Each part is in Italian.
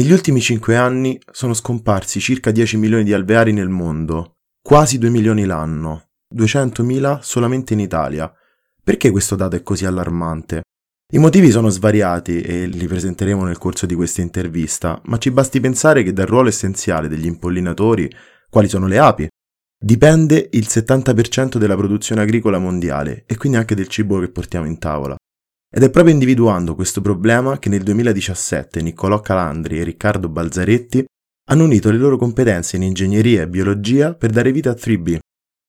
Negli ultimi 5 anni sono scomparsi circa 10 milioni di alveari nel mondo, quasi 2 milioni l'anno, 200.000 solamente in Italia. Perché questo dato è così allarmante? I motivi sono svariati e li presenteremo nel corso di questa intervista, ma ci basti pensare che dal ruolo essenziale degli impollinatori, quali sono le api, dipende il 70% della produzione agricola mondiale e quindi anche del cibo che portiamo in tavola. Ed è proprio individuando questo problema che nel 2017 Niccolò Calandri e Riccardo Balzaretti hanno unito le loro competenze in ingegneria e biologia per dare vita a 3B,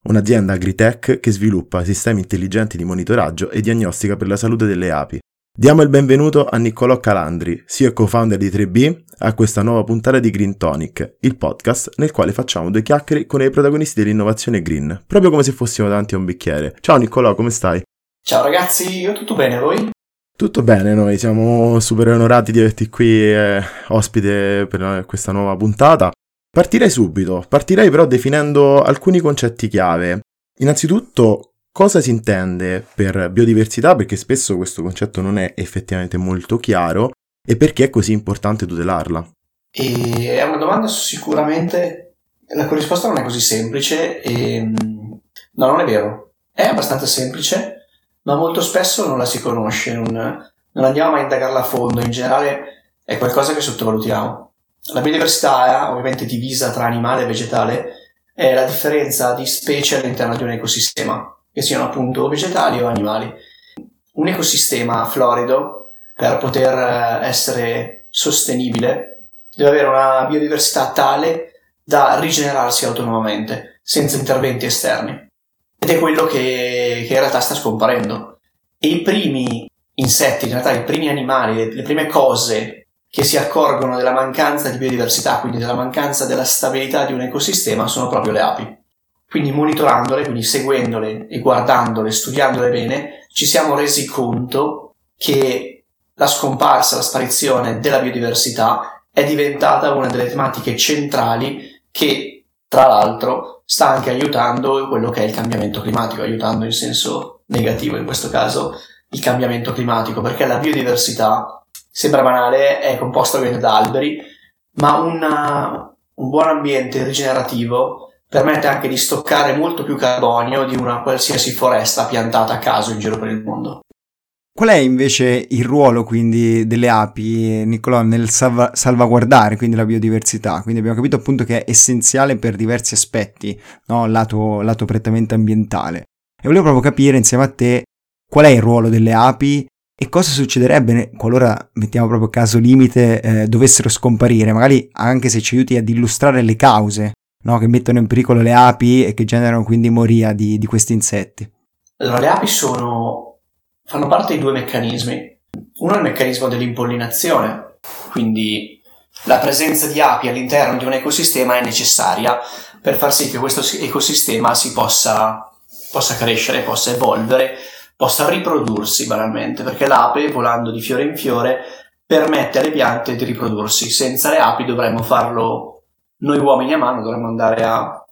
un'azienda agritech che sviluppa sistemi intelligenti di monitoraggio e diagnostica per la salute delle api, Diamo il benvenuto a Niccolò Calandri, CEO co-founder di 3B, a questa nuova puntata di Green Tonic, il podcast nel quale facciamo due chiacchiere con i protagonisti dell'innovazione green, proprio come se fossimo davanti a un bicchiere. Ciao Niccolò, come stai? Ciao ragazzi, io tutto bene, voi? Tutto bene, noi siamo super onorati di averti qui eh, ospite per questa nuova puntata. Partirei subito, partirei però definendo alcuni concetti chiave. Innanzitutto, Cosa si intende per biodiversità? Perché spesso questo concetto non è effettivamente molto chiaro e perché è così importante tutelarla? E è una domanda sicuramente la cui risposta non è così semplice e no, non è vero. È abbastanza semplice, ma molto spesso non la si conosce, non, non andiamo a indagarla a fondo, in generale è qualcosa che sottovalutiamo. La biodiversità, ovviamente divisa tra animale e vegetale, è la differenza di specie all'interno di un ecosistema che siano appunto vegetali o animali. Un ecosistema florido, per poter eh, essere sostenibile, deve avere una biodiversità tale da rigenerarsi autonomamente, senza interventi esterni. Ed è quello che, che in realtà sta scomparendo. E i primi insetti, in realtà i primi animali, le, le prime cose che si accorgono della mancanza di biodiversità, quindi della mancanza della stabilità di un ecosistema, sono proprio le api. Quindi monitorandole, quindi seguendole e guardandole, studiandole bene, ci siamo resi conto che la scomparsa, la sparizione della biodiversità è diventata una delle tematiche centrali che, tra l'altro, sta anche aiutando quello che è il cambiamento climatico, aiutando in senso negativo in questo caso il cambiamento climatico, perché la biodiversità, sembra banale, è composta ovviamente da alberi, ma una, un buon ambiente rigenerativo permette anche di stoccare molto più carbonio di una qualsiasi foresta piantata a caso in giro per il mondo. Qual è invece il ruolo quindi delle api, Niccolò, nel salva- salvaguardare quindi la biodiversità? Quindi abbiamo capito appunto che è essenziale per diversi aspetti, no? lato, lato prettamente ambientale. E volevo proprio capire insieme a te qual è il ruolo delle api e cosa succederebbe qualora, mettiamo proprio caso limite, eh, dovessero scomparire, magari anche se ci aiuti ad illustrare le cause no? che mettono in pericolo le api e che generano quindi moria di, di questi insetti. Allora, le api sono, fanno parte di due meccanismi. Uno è il meccanismo dell'impollinazione, quindi la presenza di api all'interno di un ecosistema è necessaria per far sì che questo ecosistema si possa, possa crescere, possa evolvere, possa riprodursi banalmente, perché l'ape, volando di fiore in fiore, permette alle piante di riprodursi. Senza le api dovremmo farlo noi uomini a mano dovremmo andare a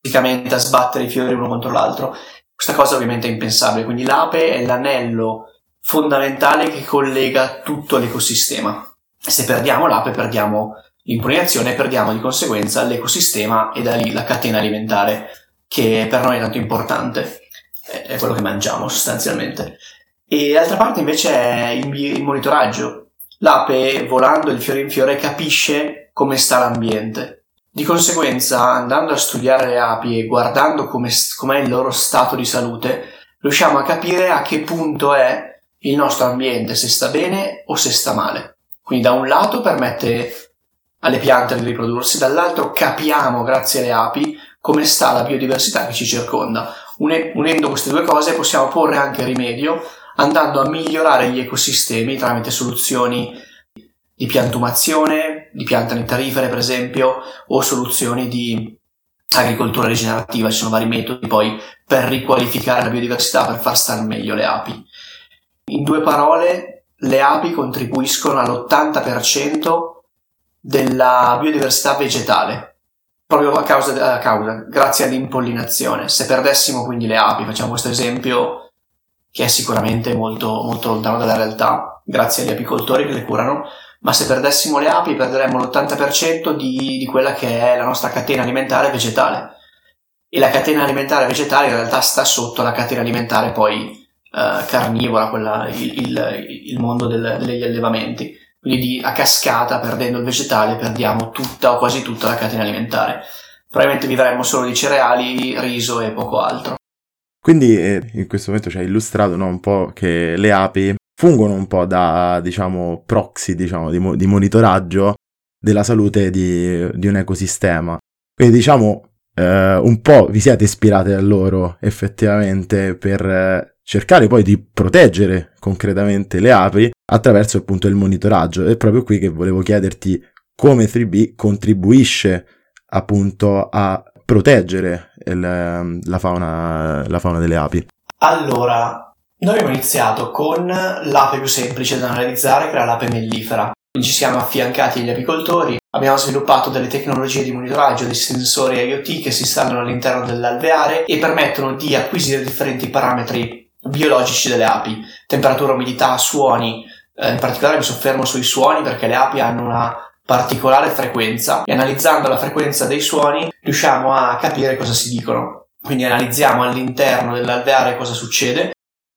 fisicamente a sbattere i fiori uno contro l'altro. Questa cosa ovviamente è impensabile, quindi l'ape è l'anello fondamentale che collega tutto l'ecosistema. Se perdiamo l'ape perdiamo l'impollinazione e perdiamo di conseguenza l'ecosistema e da lì la catena alimentare che per noi è tanto importante, è quello che mangiamo sostanzialmente. E d'altra parte invece è il monitoraggio. L'ape volando il fiore in fiore capisce come sta l'ambiente di conseguenza, andando a studiare le api e guardando come, com'è il loro stato di salute, riusciamo a capire a che punto è il nostro ambiente, se sta bene o se sta male. Quindi da un lato permette alle piante di riprodursi, dall'altro capiamo, grazie alle api, come sta la biodiversità che ci circonda. Unendo queste due cose possiamo porre anche rimedio andando a migliorare gli ecosistemi tramite soluzioni di piantumazione, di piante nettarifere per esempio, o soluzioni di agricoltura rigenerativa, ci sono vari metodi poi per riqualificare la biodiversità, per far stare meglio le api. In due parole, le api contribuiscono all'80% della biodiversità vegetale, proprio a causa, a causa, grazie all'impollinazione. Se perdessimo quindi le api, facciamo questo esempio che è sicuramente molto, molto lontano dalla realtà, grazie agli apicoltori che le curano, ma se perdessimo le api perderemmo l'80% di, di quella che è la nostra catena alimentare vegetale. E la catena alimentare vegetale in realtà sta sotto la catena alimentare poi eh, carnivora, quella, il, il, il mondo del, degli allevamenti. Quindi di, a cascata, perdendo il vegetale, perdiamo tutta o quasi tutta la catena alimentare. Probabilmente vivremmo solo di cereali, riso e poco altro. Quindi eh, in questo momento ci hai illustrato no, un po' che le api fungono un po' da, diciamo, proxy, diciamo, di, mo- di monitoraggio della salute di, di, un ecosistema. Quindi diciamo eh, un po' vi siete ispirati a loro effettivamente per eh, cercare poi di proteggere concretamente le api attraverso appunto il monitoraggio. È proprio qui che volevo chiederti come 3B contribuisce appunto a proteggere il, la, fauna, la fauna delle api. Allora, noi abbiamo iniziato con l'ape più semplice da analizzare, che era l'ape mellifera. Ci siamo affiancati agli apicoltori, abbiamo sviluppato delle tecnologie di monitoraggio dei sensori IoT che si installano all'interno dell'alveare e permettono di acquisire differenti parametri biologici delle api, temperatura, umidità, suoni, eh, in particolare mi soffermo sui suoni perché le api hanno una particolare frequenza e analizzando la frequenza dei suoni riusciamo a capire cosa si dicono. Quindi analizziamo all'interno dell'alveare cosa succede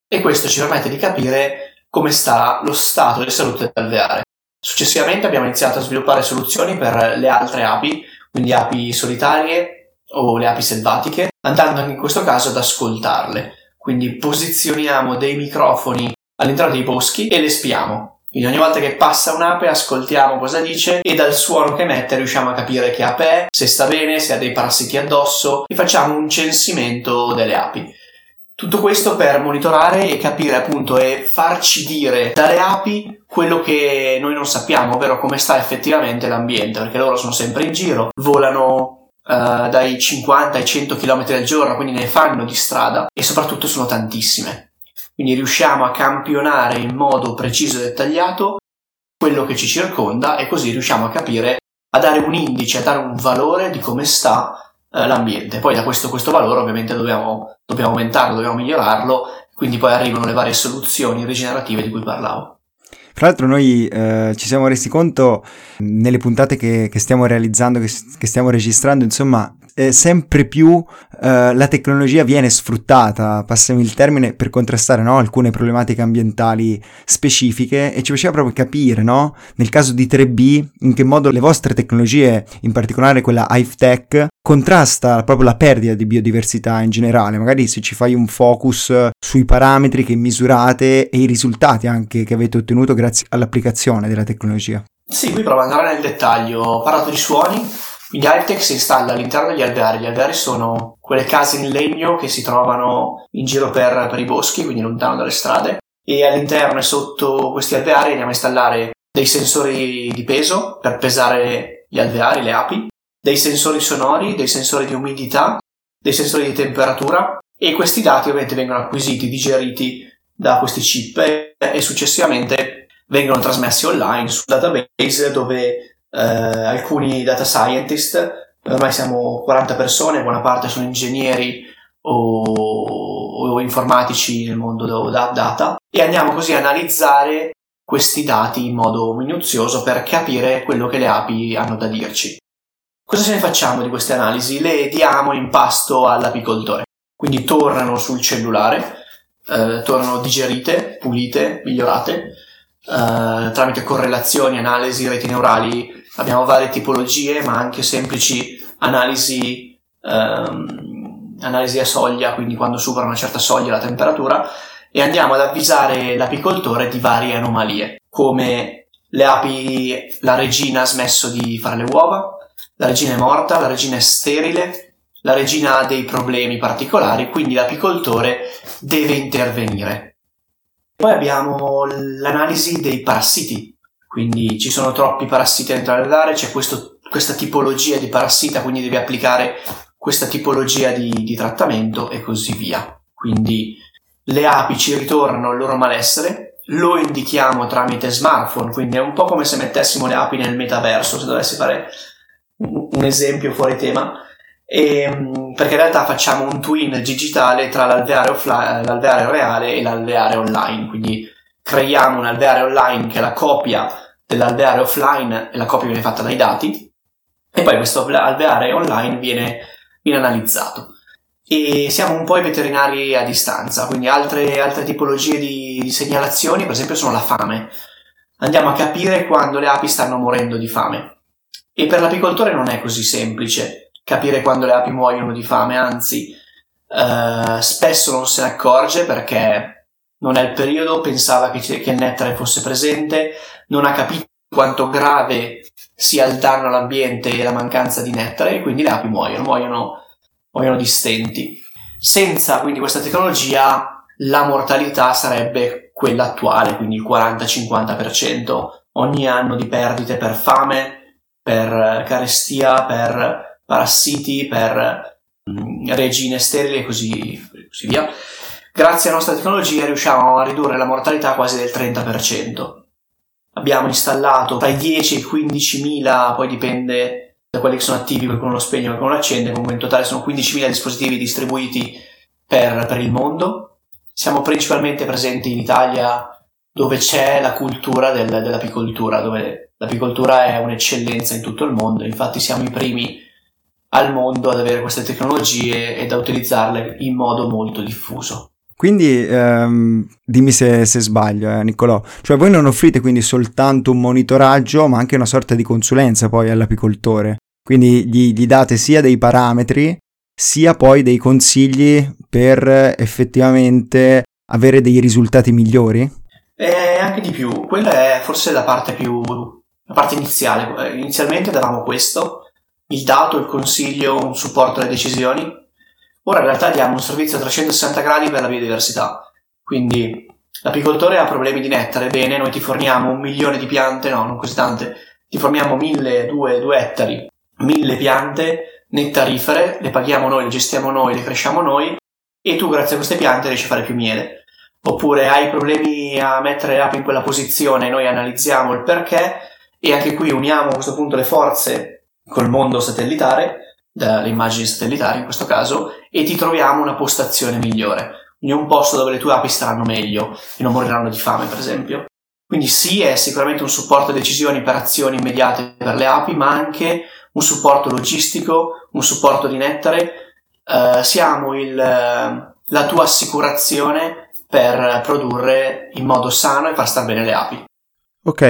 e questo ci permette di capire come sta lo stato di salute dell'alveare. Successivamente abbiamo iniziato a sviluppare soluzioni per le altre api, quindi api solitarie o le api selvatiche, andando anche in questo caso ad ascoltarle. Quindi posizioniamo dei microfoni all'interno dei boschi e le spiamo. Quindi ogni volta che passa un'ape ascoltiamo cosa dice e dal suono che emette riusciamo a capire che ape è, se sta bene, se ha dei parassiti addosso e facciamo un censimento delle api. Tutto questo per monitorare e capire appunto e farci dire dalle api quello che noi non sappiamo, ovvero come sta effettivamente l'ambiente, perché loro sono sempre in giro, volano uh, dai 50 ai 100 km al giorno, quindi ne fanno di strada e soprattutto sono tantissime. Quindi riusciamo a campionare in modo preciso e dettagliato quello che ci circonda e così riusciamo a capire, a dare un indice, a dare un valore di come sta eh, l'ambiente. Poi da questo, questo valore ovviamente dobbiamo, dobbiamo aumentarlo, dobbiamo migliorarlo, quindi poi arrivano le varie soluzioni rigenerative di cui parlavo. Fra l'altro noi eh, ci siamo resi conto nelle puntate che, che stiamo realizzando, che, che, stiamo registrando, insomma, eh, sempre più eh, la tecnologia viene sfruttata, passami il termine, per contrastare no, alcune problematiche ambientali specifiche e ci faceva proprio capire, no, nel caso di 3B, in che modo le vostre tecnologie, in particolare quella HiveTech, contrasta proprio la perdita di biodiversità in generale. Magari se ci fai un focus sui parametri che misurate e i risultati anche che avete ottenuto grazie all'applicazione della tecnologia. Sì, qui provo ad andare nel dettaglio. Ho parlato di suoni, quindi Hivetech si installa all'interno degli alveari. Gli alveari sono quelle case in legno che si trovano in giro per, per i boschi, quindi lontano dalle strade. E all'interno e sotto questi alveari andiamo a installare dei sensori di peso per pesare gli alveari, le api, dei sensori sonori, dei sensori di umidità, dei sensori di temperatura e questi dati ovviamente vengono acquisiti, digeriti da questi chip e successivamente vengono trasmessi online su database dove eh, alcuni data scientist, ormai siamo 40 persone, buona parte sono ingegneri o, o informatici nel mondo da data, e andiamo così a analizzare questi dati in modo minuzioso per capire quello che le api hanno da dirci. Cosa ce ne facciamo di queste analisi? Le diamo in pasto all'apicoltore, quindi tornano sul cellulare, eh, tornano digerite, pulite, migliorate, eh, tramite correlazioni, analisi, reti neurali abbiamo varie tipologie, ma anche semplici analisi, ehm, analisi a soglia, quindi quando supera una certa soglia la temperatura, e andiamo ad avvisare l'apicoltore di varie anomalie, come le api, la regina ha smesso di fare le uova, la regina è morta, la regina è sterile, la regina ha dei problemi particolari, quindi l'apicoltore deve intervenire. Poi abbiamo l'analisi dei parassiti, quindi ci sono troppi parassiti dentro l'alveare, c'è questo, questa tipologia di parassita, quindi devi applicare questa tipologia di, di trattamento e così via. Quindi le api ci ritornano il loro malessere, lo indichiamo tramite smartphone, quindi è un po' come se mettessimo le api nel metaverso, se dovessi fare un esempio fuori tema, e, ehm, perché in realtà facciamo un twin digitale tra l'alveare, offline, l'alveare reale e l'alveare online, quindi creiamo un alveare online che è la copia dell'alveare offline e la copia viene fatta dai dati e poi questo alveare online viene, viene analizzato. E siamo un po' i veterinari a distanza, quindi altre, altre tipologie di, di segnalazioni, per esempio, sono la fame. Andiamo a capire quando le api stanno morendo di fame. E per l'apicoltore non è così semplice capire quando le api muoiono di fame, anzi, eh, spesso non se ne accorge perché non è il periodo, pensava che, che il nettare fosse presente, non ha capito quanto grave sia il danno all'ambiente e la mancanza di nettare e quindi le api muoiono, muoiono, muoiono di stenti. Senza quindi questa tecnologia la mortalità sarebbe quella attuale, quindi il 40-50% ogni anno di perdite per fame, per carestia, per parassiti, per mm, regine sterili e così, così via. Grazie alla nostra tecnologia riusciamo a ridurre la mortalità quasi del 30% abbiamo installato tra i 10 e i 15 mila, poi dipende da quelli che sono attivi, qualcuno lo spegne, qualcuno lo accende, comunque in totale sono 15.000 dispositivi distribuiti per, per il mondo. Siamo principalmente presenti in Italia dove c'è la cultura del, dell'apicoltura, dove l'apicoltura è un'eccellenza in tutto il mondo, infatti siamo i primi al mondo ad avere queste tecnologie e da utilizzarle in modo molto diffuso. Quindi ehm, dimmi se, se sbaglio, eh, Niccolò. Cioè voi non offrite quindi soltanto un monitoraggio, ma anche una sorta di consulenza poi all'apicoltore. Quindi gli, gli date sia dei parametri, sia poi dei consigli per effettivamente avere dei risultati migliori? E anche di più. Quella è forse la parte più... la parte iniziale. Inizialmente davamo questo, il dato, il consiglio, un supporto alle decisioni. Ora in realtà diamo un servizio a 360 gradi per la biodiversità, quindi l'apicoltore ha problemi di nettare, bene, noi ti forniamo un milione di piante, no, non così tante, ti forniamo mille, due, due ettari, mille piante nettarifere, le paghiamo noi, le gestiamo noi, le cresciamo noi. E tu grazie a queste piante riesci a fare più miele. Oppure hai problemi a mettere le api in quella posizione, noi analizziamo il perché. E anche qui uniamo a questo punto le forze col mondo satellitare dalle immagini satellitari in questo caso, e ti troviamo una postazione migliore, quindi un posto dove le tue api staranno meglio e non moriranno di fame, per esempio. Quindi sì, è sicuramente un supporto a decisioni per azioni immediate per le api, ma anche un supporto logistico, un supporto di nettare. Uh, siamo il, la tua assicurazione per produrre in modo sano e far stare bene le api. Ok,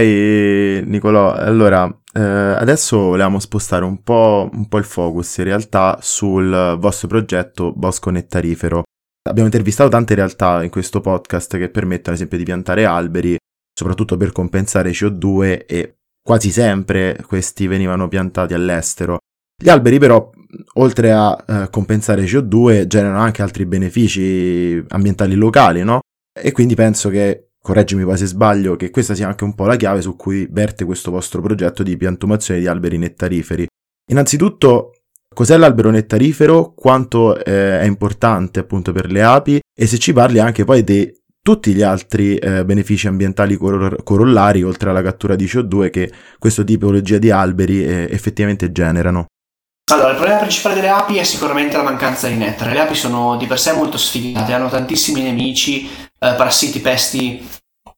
Nicolò, allora eh, adesso volevamo spostare un po', un po' il focus in realtà sul vostro progetto Bosco Nettarifero. Abbiamo intervistato tante realtà in questo podcast che permettono ad esempio di piantare alberi, soprattutto per compensare CO2 e quasi sempre questi venivano piantati all'estero. Gli alberi però, oltre a eh, compensare CO2, generano anche altri benefici ambientali locali, no? E quindi penso che correggimi se sbaglio, che questa sia anche un po' la chiave su cui verte questo vostro progetto di piantumazione di alberi nettariferi. Innanzitutto, cos'è l'albero nettarifero, quanto eh, è importante appunto per le api e se ci parli anche poi di tutti gli altri eh, benefici ambientali cor- corollari, oltre alla cattura di CO2, che questa tipologia di alberi eh, effettivamente generano. Allora, il problema principale delle api è sicuramente la mancanza di nettare. Le api sono di per sé molto sfigate, hanno tantissimi nemici, eh, parassiti, pesti,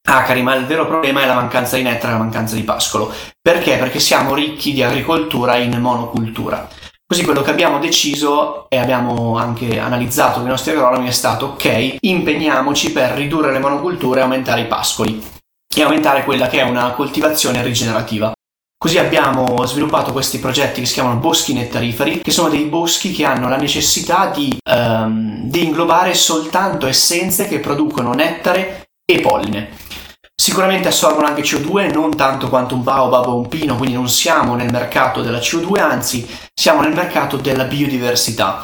acari, ma il vero problema è la mancanza di nettare la mancanza di pascolo. Perché? Perché siamo ricchi di agricoltura in monocultura. Così quello che abbiamo deciso e abbiamo anche analizzato con i nostri agronomi è stato ok, impegniamoci per ridurre le monoculture e aumentare i pascoli e aumentare quella che è una coltivazione rigenerativa. Così abbiamo sviluppato questi progetti che si chiamano boschi nettariferi, che sono dei boschi che hanno la necessità di, um, di inglobare soltanto essenze che producono nettare e polline. Sicuramente assorbono anche CO2, non tanto quanto un baobab o un pino, quindi non siamo nel mercato della CO2, anzi siamo nel mercato della biodiversità.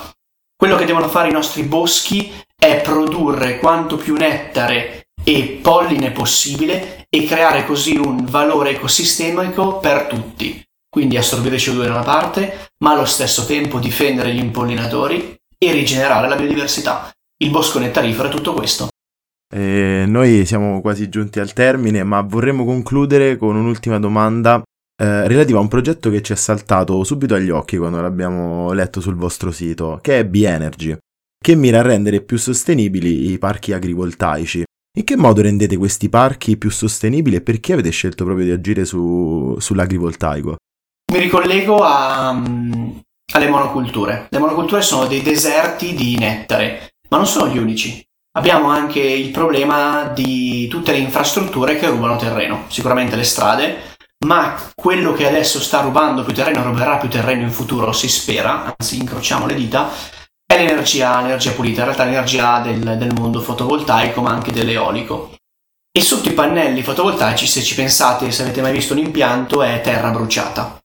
Quello che devono fare i nostri boschi è produrre quanto più nettare e polline possibile e creare così un valore ecosistemico per tutti. Quindi assorbire CO2 da una parte, ma allo stesso tempo difendere gli impollinatori e rigenerare la biodiversità. Il bosco nettarifero è tutto questo. Eh, noi siamo quasi giunti al termine, ma vorremmo concludere con un'ultima domanda eh, relativa a un progetto che ci è saltato subito agli occhi quando l'abbiamo letto sul vostro sito, che è B-Energy, che mira a rendere più sostenibili i parchi agrivoltaici. In che modo rendete questi parchi più sostenibili e perché avete scelto proprio di agire su, sull'agrivoltaico? Mi ricollego a, um, alle monoculture. Le monoculture sono dei deserti di nettare, ma non sono gli unici. Abbiamo anche il problema di tutte le infrastrutture che rubano terreno, sicuramente le strade, ma quello che adesso sta rubando più terreno ruberà più terreno in futuro, si spera, anzi incrociamo le dita, è l'energia, l'energia pulita, in realtà l'energia del, del mondo fotovoltaico ma anche dell'eolico. E sotto i pannelli fotovoltaici, se ci pensate, se avete mai visto un impianto, è terra bruciata.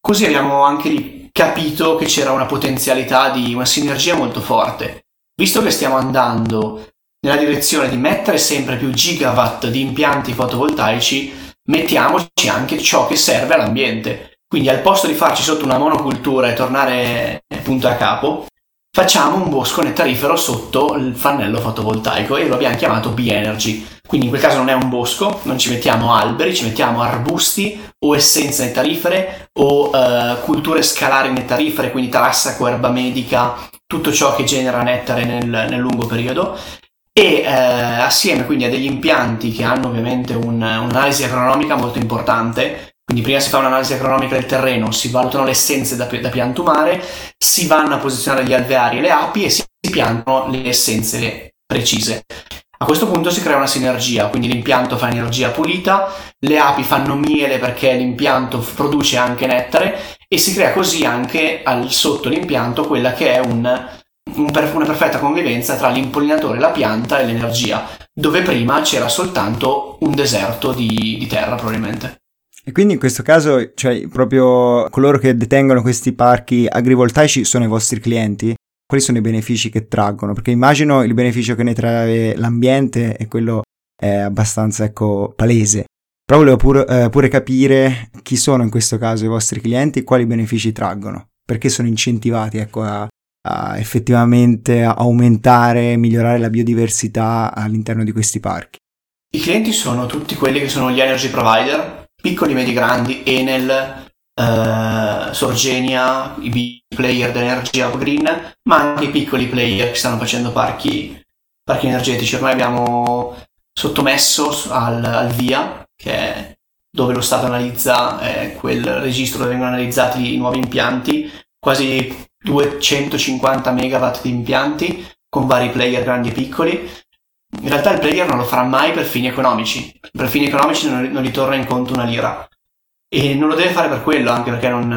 Così abbiamo anche capito che c'era una potenzialità di una sinergia molto forte. Visto che stiamo andando nella direzione di mettere sempre più gigawatt di impianti fotovoltaici, mettiamoci anche ciò che serve all'ambiente. Quindi al posto di farci sotto una monocultura e tornare punto a capo, facciamo un bosco nettarifero sotto il pannello fotovoltaico e lo abbiamo chiamato B-Energy. Quindi in quel caso non è un bosco, non ci mettiamo alberi, ci mettiamo arbusti o essenze nettarifere o uh, culture scalari nettarifere, quindi tarassaco, erba medica, tutto ciò che genera nettare nel, nel lungo periodo e eh, assieme quindi a degli impianti che hanno ovviamente un, un'analisi agronomica molto importante quindi prima si fa un'analisi agronomica del terreno, si valutano le essenze da, da piantumare, si vanno a posizionare gli alveari e le api e si piantano le essenze precise. A questo punto si crea una sinergia, quindi l'impianto fa energia pulita, le api fanno miele perché l'impianto produce anche nettare e si crea così anche al, sotto l'impianto quella che è un, un per, una perfetta convivenza tra l'impolignatore, la pianta e l'energia, dove prima c'era soltanto un deserto di, di terra probabilmente. E quindi in questo caso, cioè, proprio coloro che detengono questi parchi agrivoltaici sono i vostri clienti? Quali sono i benefici che traggono? Perché immagino il beneficio che ne trae l'ambiente e quello è abbastanza, ecco, palese. Però volevo pure, eh, pure capire chi sono in questo caso i vostri clienti e quali benefici traggono. Perché sono incentivati, ecco, a, a effettivamente aumentare migliorare la biodiversità all'interno di questi parchi. I clienti sono tutti quelli che sono gli energy provider, piccoli, medi, grandi, Enel, uh, Sorgenia, i big player dell'energia green, ma anche i piccoli player che stanno facendo parchi, parchi energetici. Ormai abbiamo sottomesso al, al VIA, che è dove lo Stato analizza eh, quel registro dove vengono analizzati i nuovi impianti, quasi 250 megawatt di impianti con vari player grandi e piccoli in realtà il player non lo farà mai per fini economici. Per fini economici non, non gli torna in conto una lira. E non lo deve fare per quello, anche perché non,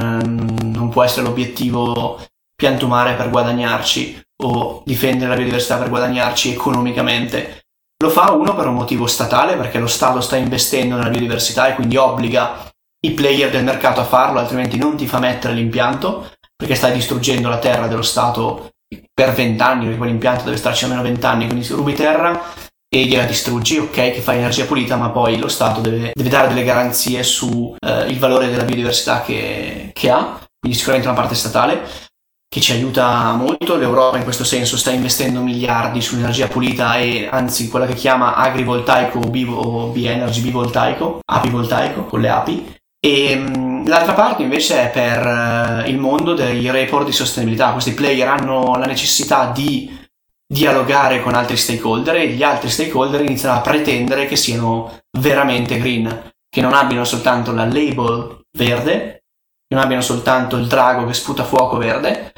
non può essere l'obiettivo piantumare per guadagnarci o difendere la biodiversità per guadagnarci economicamente. Lo fa uno per un motivo statale, perché lo Stato sta investendo nella biodiversità e quindi obbliga i player del mercato a farlo, altrimenti non ti fa mettere l'impianto, perché stai distruggendo la terra dello Stato per 20 anni, perché quell'impianto deve starci almeno 20 anni, quindi rubi terra e gliela distruggi, ok, che fai energia pulita, ma poi lo Stato deve, deve dare delle garanzie sul eh, valore della biodiversità che, che ha, quindi sicuramente una parte statale che ci aiuta molto. L'Europa in questo senso sta investendo miliardi sull'energia pulita e anzi quella che chiama agrivoltaico o, B-energy bivoltaico, apivoltaico con le api. E mm, l'altra parte invece è per uh, il mondo dei report di sostenibilità. Questi player hanno la necessità di dialogare con altri stakeholder e gli altri stakeholder iniziano a pretendere che siano veramente green, che non abbiano soltanto la label verde, che non abbiano soltanto il drago che sputa fuoco verde,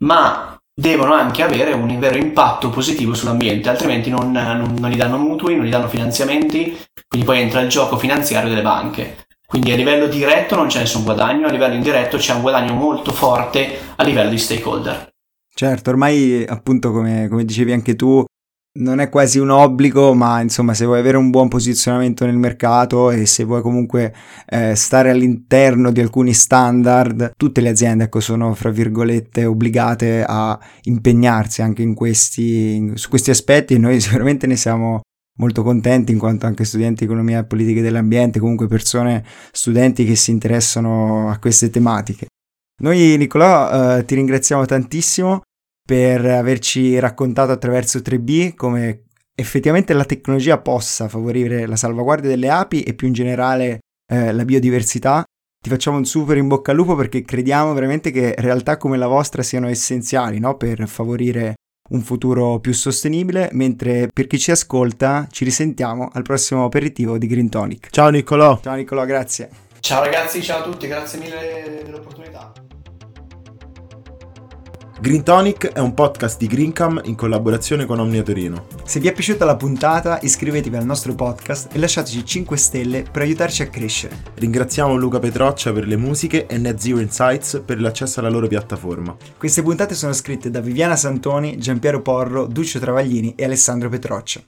ma devono anche avere un vero impatto positivo sull'ambiente, altrimenti non, non, non gli danno mutui, non gli danno finanziamenti, quindi poi entra il gioco finanziario delle banche. Quindi a livello diretto non c'è nessun guadagno, a livello indiretto c'è un guadagno molto forte a livello di stakeholder. Certo, ormai appunto come, come dicevi anche tu, non è quasi un obbligo, ma insomma se vuoi avere un buon posizionamento nel mercato e se vuoi comunque eh, stare all'interno di alcuni standard, tutte le aziende ecco, sono fra virgolette obbligate a impegnarsi anche in questi, in, su questi aspetti e noi sicuramente ne siamo molto contenti in quanto anche studenti di economia e politiche dell'ambiente, comunque persone, studenti che si interessano a queste tematiche. Noi Nicolò eh, ti ringraziamo tantissimo per averci raccontato attraverso 3B come effettivamente la tecnologia possa favorire la salvaguardia delle api e più in generale eh, la biodiversità. Ti facciamo un super in bocca al lupo perché crediamo veramente che realtà come la vostra siano essenziali no? per favorire un futuro più sostenibile, mentre per chi ci ascolta ci risentiamo al prossimo aperitivo di Green Tonic. Ciao Niccolò! Ciao Niccolò, grazie! Ciao ragazzi, ciao a tutti, grazie mille dell'opportunità. Green Tonic è un podcast di Greencam in collaborazione con Omnia Torino. Se vi è piaciuta la puntata, iscrivetevi al nostro podcast e lasciateci 5 stelle per aiutarci a crescere. Ringraziamo Luca Petroccia per le musiche e Net Zero Insights per l'accesso alla loro piattaforma. Queste puntate sono scritte da Viviana Santoni, Giampiero Porro, Duccio Travaglini e Alessandro Petroccia.